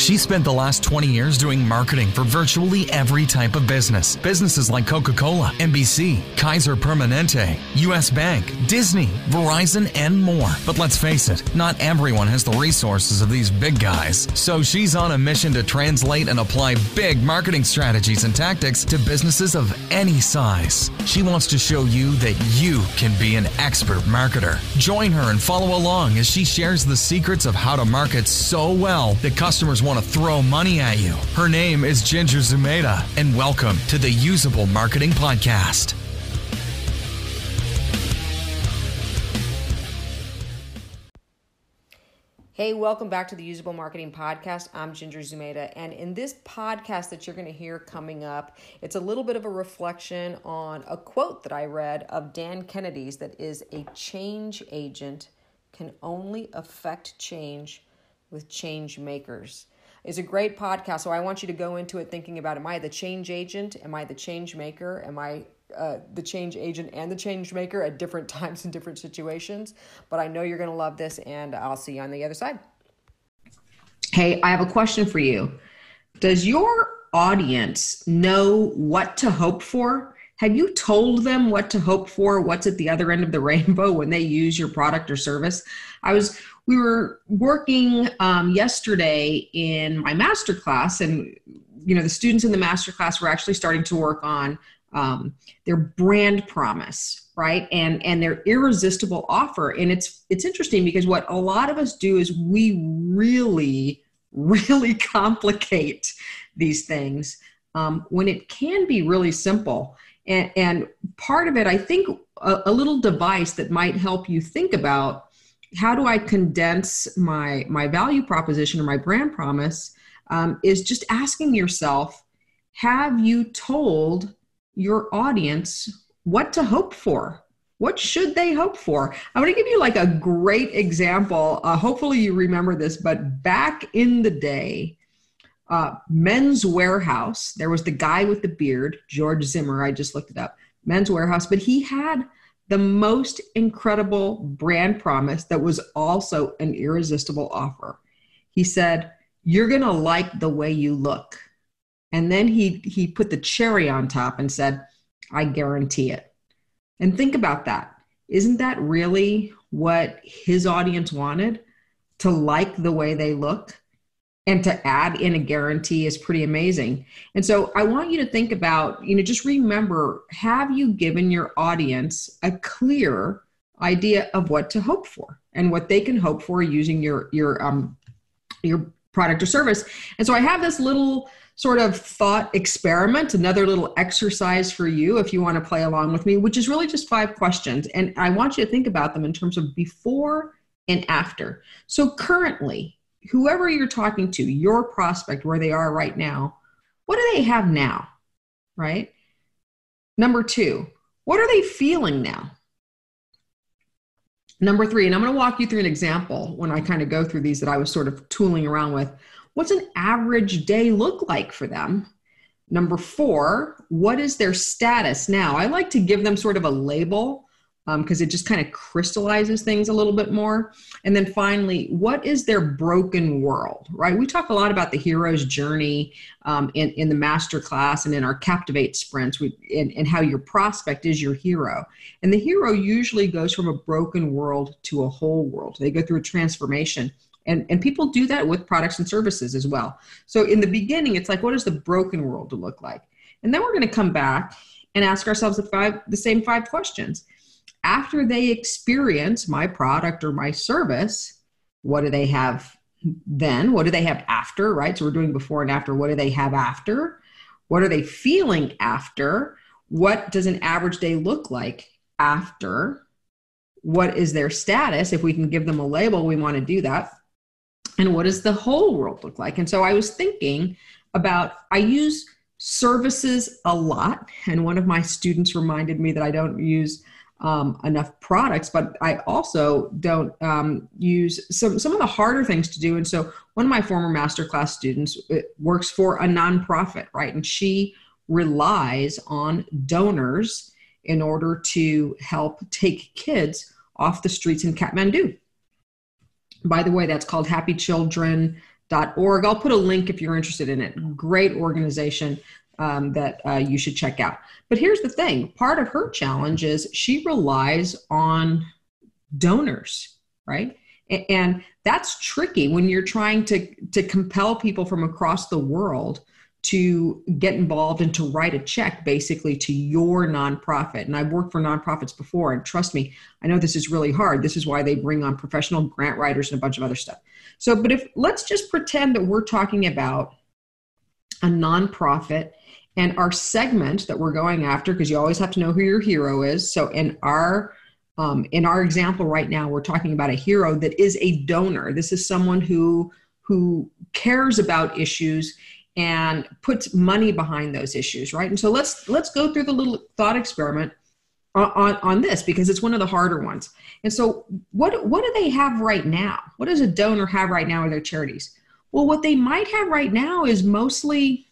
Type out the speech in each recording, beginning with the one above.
She spent the last 20 years doing marketing for virtually every type of business. Businesses like Coca Cola, NBC, Kaiser Permanente, US Bank, Disney, Verizon, and more. But let's face it, not everyone has the resources of these big guys. So she's on a mission to translate and apply big marketing strategies and tactics to businesses of any size. She wants to show you that you can be an expert marketer. Join her and follow along as she shares the secrets of how to market so well that customers want to throw money at you. Her name is Ginger Zumaeta, and welcome to the Usable Marketing Podcast. Hey, welcome back to the Usable Marketing Podcast. I'm Ginger Zumaeta, and in this podcast that you're going to hear coming up, it's a little bit of a reflection on a quote that I read of Dan Kennedy's that is a change agent can only affect change with change makers. It's a great podcast, so I want you to go into it thinking about am I the change agent? Am I the change maker? Am I uh, the change agent and the change maker at different times in different situations. But I know you're going to love this, and I'll see you on the other side. Hey, I have a question for you. Does your audience know what to hope for? Have you told them what to hope for? What's at the other end of the rainbow when they use your product or service? I was we were working um, yesterday in my master class, and you know the students in the master class were actually starting to work on um, their brand promise right? And and their irresistible offer. And it's it's interesting because what a lot of us do is we really really complicate these things um, when it can be really simple. And and part of it i think a, a little device that might help you think about how do i condense my my value proposition or my brand promise um, is just asking yourself have you told your audience what to hope for. What should they hope for? I'm going to give you like a great example. Uh, hopefully, you remember this, but back in the day, uh, Men's Wearhouse, there was the guy with the beard, George Zimmer. I just looked it up. Men's Wearhouse, but he had the most incredible brand promise that was also an irresistible offer. He said, You're going to like the way you look. And then he he put the cherry on top and said, I guarantee it. And think about that. Isn't that really what his audience wanted? To like the way they look and to add in a guarantee is pretty amazing. And so I want you to think about, you know, just remember have you given your audience a clear idea of what to hope for and what they can hope for using your your um your product or service. And so I have this little sort of thought experiment, another little exercise for you if you want to play along with me, which is really just five questions. And I want you to think about them in terms of before and after. So, currently, whoever you're talking to, your prospect, where they are right now, what do they have now? Right? Number two, what are they feeling now? Number three, and I'm going to walk you through an example when I kind of go through these that I was sort of tooling around with. What's an average day look like for them? Number four, what is their status now? I like to give them sort of a label because um, it just kind of crystallizes things a little bit more. And then finally, what is their broken world, right? We talk a lot about the hero's journey um, in, in the master class and in our Captivate sprints we, and, and how your prospect is your hero. And the hero usually goes from a broken world to a whole world. They go through a transformation. And, and people do that with products and services as well. So in the beginning, it's like, what does the broken world look like? And then we're going to come back and ask ourselves the five the same five questions. After they experience my product or my service, what do they have then? What do they have after? Right? So we're doing before and after. What do they have after? What are they feeling after? What does an average day look like after? What is their status? If we can give them a label, we want to do that and what does the whole world look like? And so I was thinking about, I use services a lot. And one of my students reminded me that I don't use um, enough products, but I also don't um, use some, some of the harder things to do. And so one of my former masterclass students uh, works for a nonprofit, right? And she relies on donors in order to help take kids off the streets in Kathmandu by the way, that's called happychildren.org. I'll put a link if you're interested in it. Great organization um, that uh, you should check out. But here's the thing part of her challenge is she relies on donors, right? And that's tricky when you're trying to, to compel people from across the world to get involved and to write a check basically to your nonprofit. And I've worked for nonprofits before, and trust me, I know this is really hard. This is why they bring on professional grant writers and a bunch of other stuff. So, but if let's just pretend that we're talking about a nonprofit and our segment that we're going after, because you always have to know who your hero is. So, in our um, in our example right now, we're talking about a hero that is a donor. This is someone who who cares about issues and puts money behind those issues, right? And so let's let's go through the little thought experiment on, on, this because it's one of the harder ones. And so what what do they have right now? What does a donor have right now with their charities? Well, what they might have right now is mostly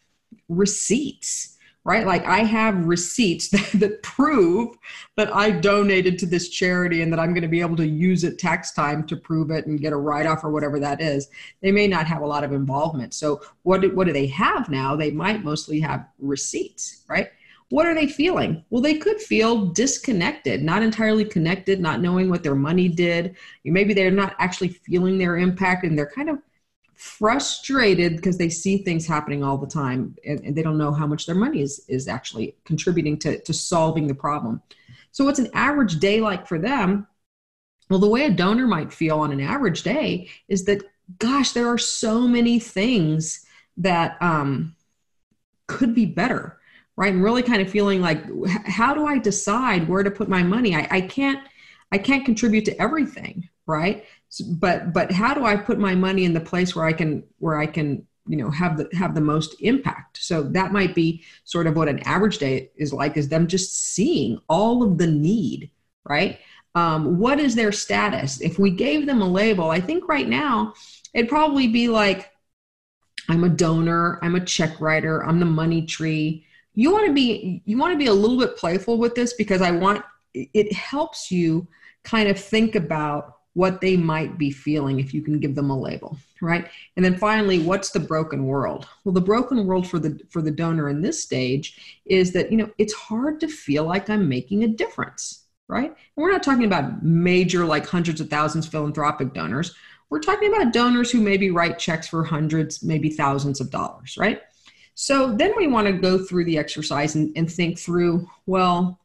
receipts right? Like I have receipts that, that, prove that I donated to this charity and that I'm going to be able to use it tax time to prove it and get a write off or whatever that is. They may not have a lot of involvement. So what do, what do they have now? They might mostly have receipts, right? What are they feeling? Well, they could feel disconnected, not entirely connected, not knowing what their money did. Maybe they're not actually feeling their impact and they're kind of frustrated because they see things happening all the time and, and, they don't know how much their money is is actually contributing to, to solving the problem. So what's an average day like for them? Well the way a donor might feel on an average day is that gosh there are so many things that um, could be better right? And really kind of feeling like how do i decide where to put my money? I, I can't i can't contribute to everything right? But but how do i put my money in the place where i can where i can you know have the have the most impact? So that might be sort of what an average day is like is them just seeing all of the need right? Um, what is their status? If we gave them a label i think right now it'd probably be like i'm a donor i'm a check writer i'm the money tree. You want to be you want to be a little bit playful with this because i want it helps you kind of think about what they might be feeling if you can give them a label right? And then finally what's the broken world? Well the broken world for the for the donor in this stage is that you know it's hard to feel like i'm making a difference right? And we're not talking about major like hundreds of thousands philanthropic donors. We're talking about donors who maybe write checks for hundreds maybe thousands of dollars right? So then we want to go through the exercise and, and think through well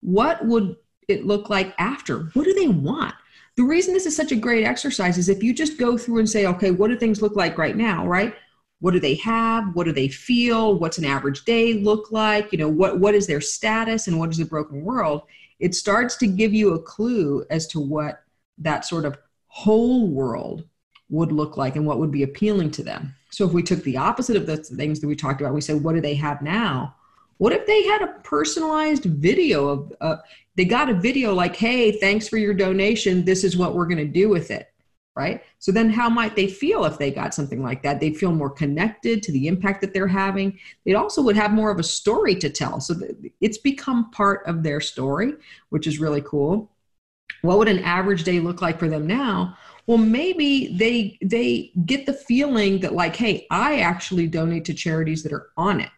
what would it look like after? What do they want the reason this is such a great exercise is if you just go through and say, okay, what do things look like right now, right? What do they have? What do they feel? What's an average day look like? You know, what, what is their status and what is the broken world? It starts to give you a clue as to what that sort of whole world would look like and what would be appealing to them. So if we took the opposite of the things that we talked about, we said, what do they have now? What if they had a personalized video of, uh, they got a video like, hey, thanks for your donation. This is what we're going to do with it. Right. So then how might they feel if they got something like that? They'd feel more connected to the impact that they're having. They also would have more of a story to tell. So it's become part of their story, which is really cool. What would an average day look like for them now? well maybe they they get the feeling that like hey i actually donate to charities that are on it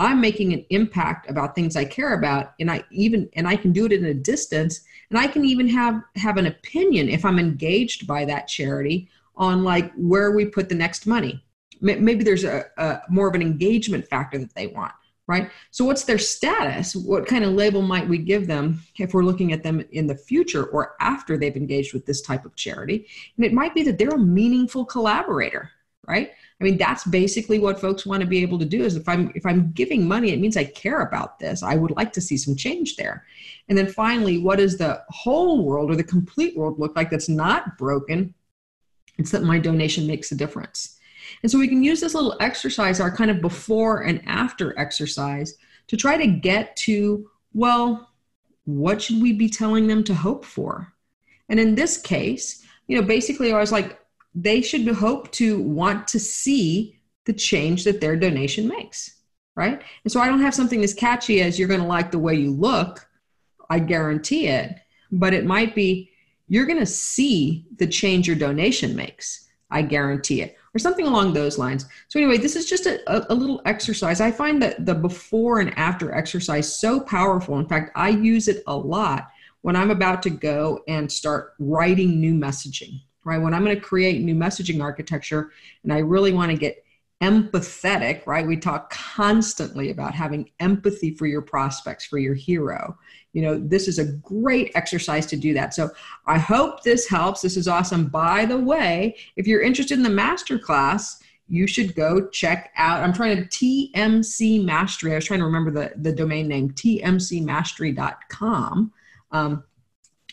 I'm making an impact about things I care about and I even and I can do it in a distance and I can even have have an opinion if I'm engaged by that charity on like where we put the next money. Maybe there's a, a more of an engagement factor that they want, right? So what's their status? What kind of label might we give them if we're looking at them in the future or after they've engaged with this type of charity? And it might be that they're a meaningful collaborator, right? I mean, that's basically what folks want to be able to do is if I'm if I'm giving money, it means I care about this. I would like to see some change there. And then finally, what does the whole world or the complete world look like that's not broken? It's that my donation makes a difference. And so we can use this little exercise, our kind of before and after exercise, to try to get to, well, what should we be telling them to hope for? And in this case, you know, basically I was like, they should hope to want to see the change that their donation makes right and so i don't have something as catchy as you're going to like the way you look i guarantee it but it might be you're going to see the change your donation makes i guarantee it or something along those lines. So, anyway, this is just a, a, little exercise. I find that the before and after exercise so powerful. In fact, I use it a lot when I'm about to go and start writing new messaging, right? When I'm going to create new messaging architecture and I really want to get empathetic, right? We talk constantly about having empathy for your prospects, for your hero. You know, this is a great exercise to do that. So I hope this helps. This is awesome. By the way, if you're interested in the master class, you should go check out. I'm trying to TMC Mastery. I was trying to remember the, the domain name, tmcmastery.com. Um,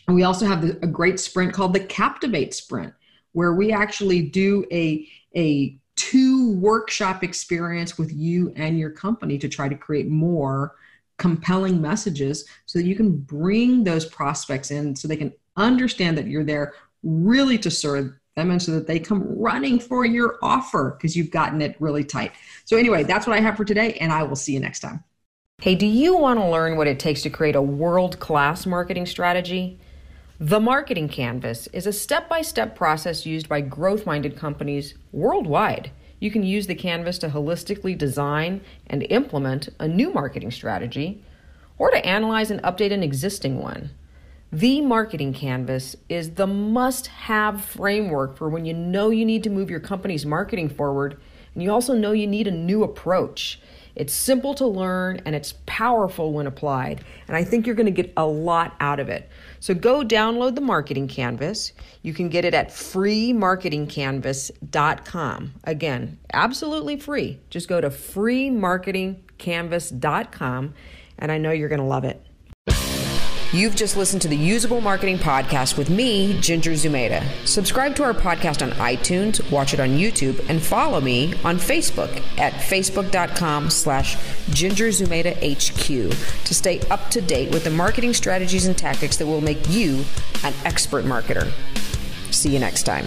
and we also have a great sprint called the Captivate Sprint, where we actually do a, a two workshop experience with you and your company to try to create more compelling messages so that you can bring those prospects in so they can understand that you're there really to serve them and so that they come running for your offer because you've gotten it really tight. So, anyway, that's what I have for today, and I will see you next time. Hey, do you want to learn what it takes to create a world class marketing strategy? The Marketing Canvas is a step by step process used by growth minded companies worldwide. You can use the Canvas to holistically design and implement a new marketing strategy or to analyze and update an existing one. The Marketing Canvas is the must have framework for when you know you need to move your company's marketing forward and you also know you need a new approach. It's simple to learn and it's powerful when applied. And I think you're going to get a lot out of it. So go download the Marketing Canvas. You can get it at freemarketingcanvas.com. Again, absolutely free. Just go to freemarketingcanvas.com and I know you're going to love it. You've just listened to the Usable Marketing Podcast with me, Ginger Zumaeta. Subscribe to our podcast on iTunes, watch it on YouTube, and follow me on Facebook at facebook.com slash Ginger HQ to stay up to date with the marketing strategies and tactics that will make you an expert marketer. See you next time.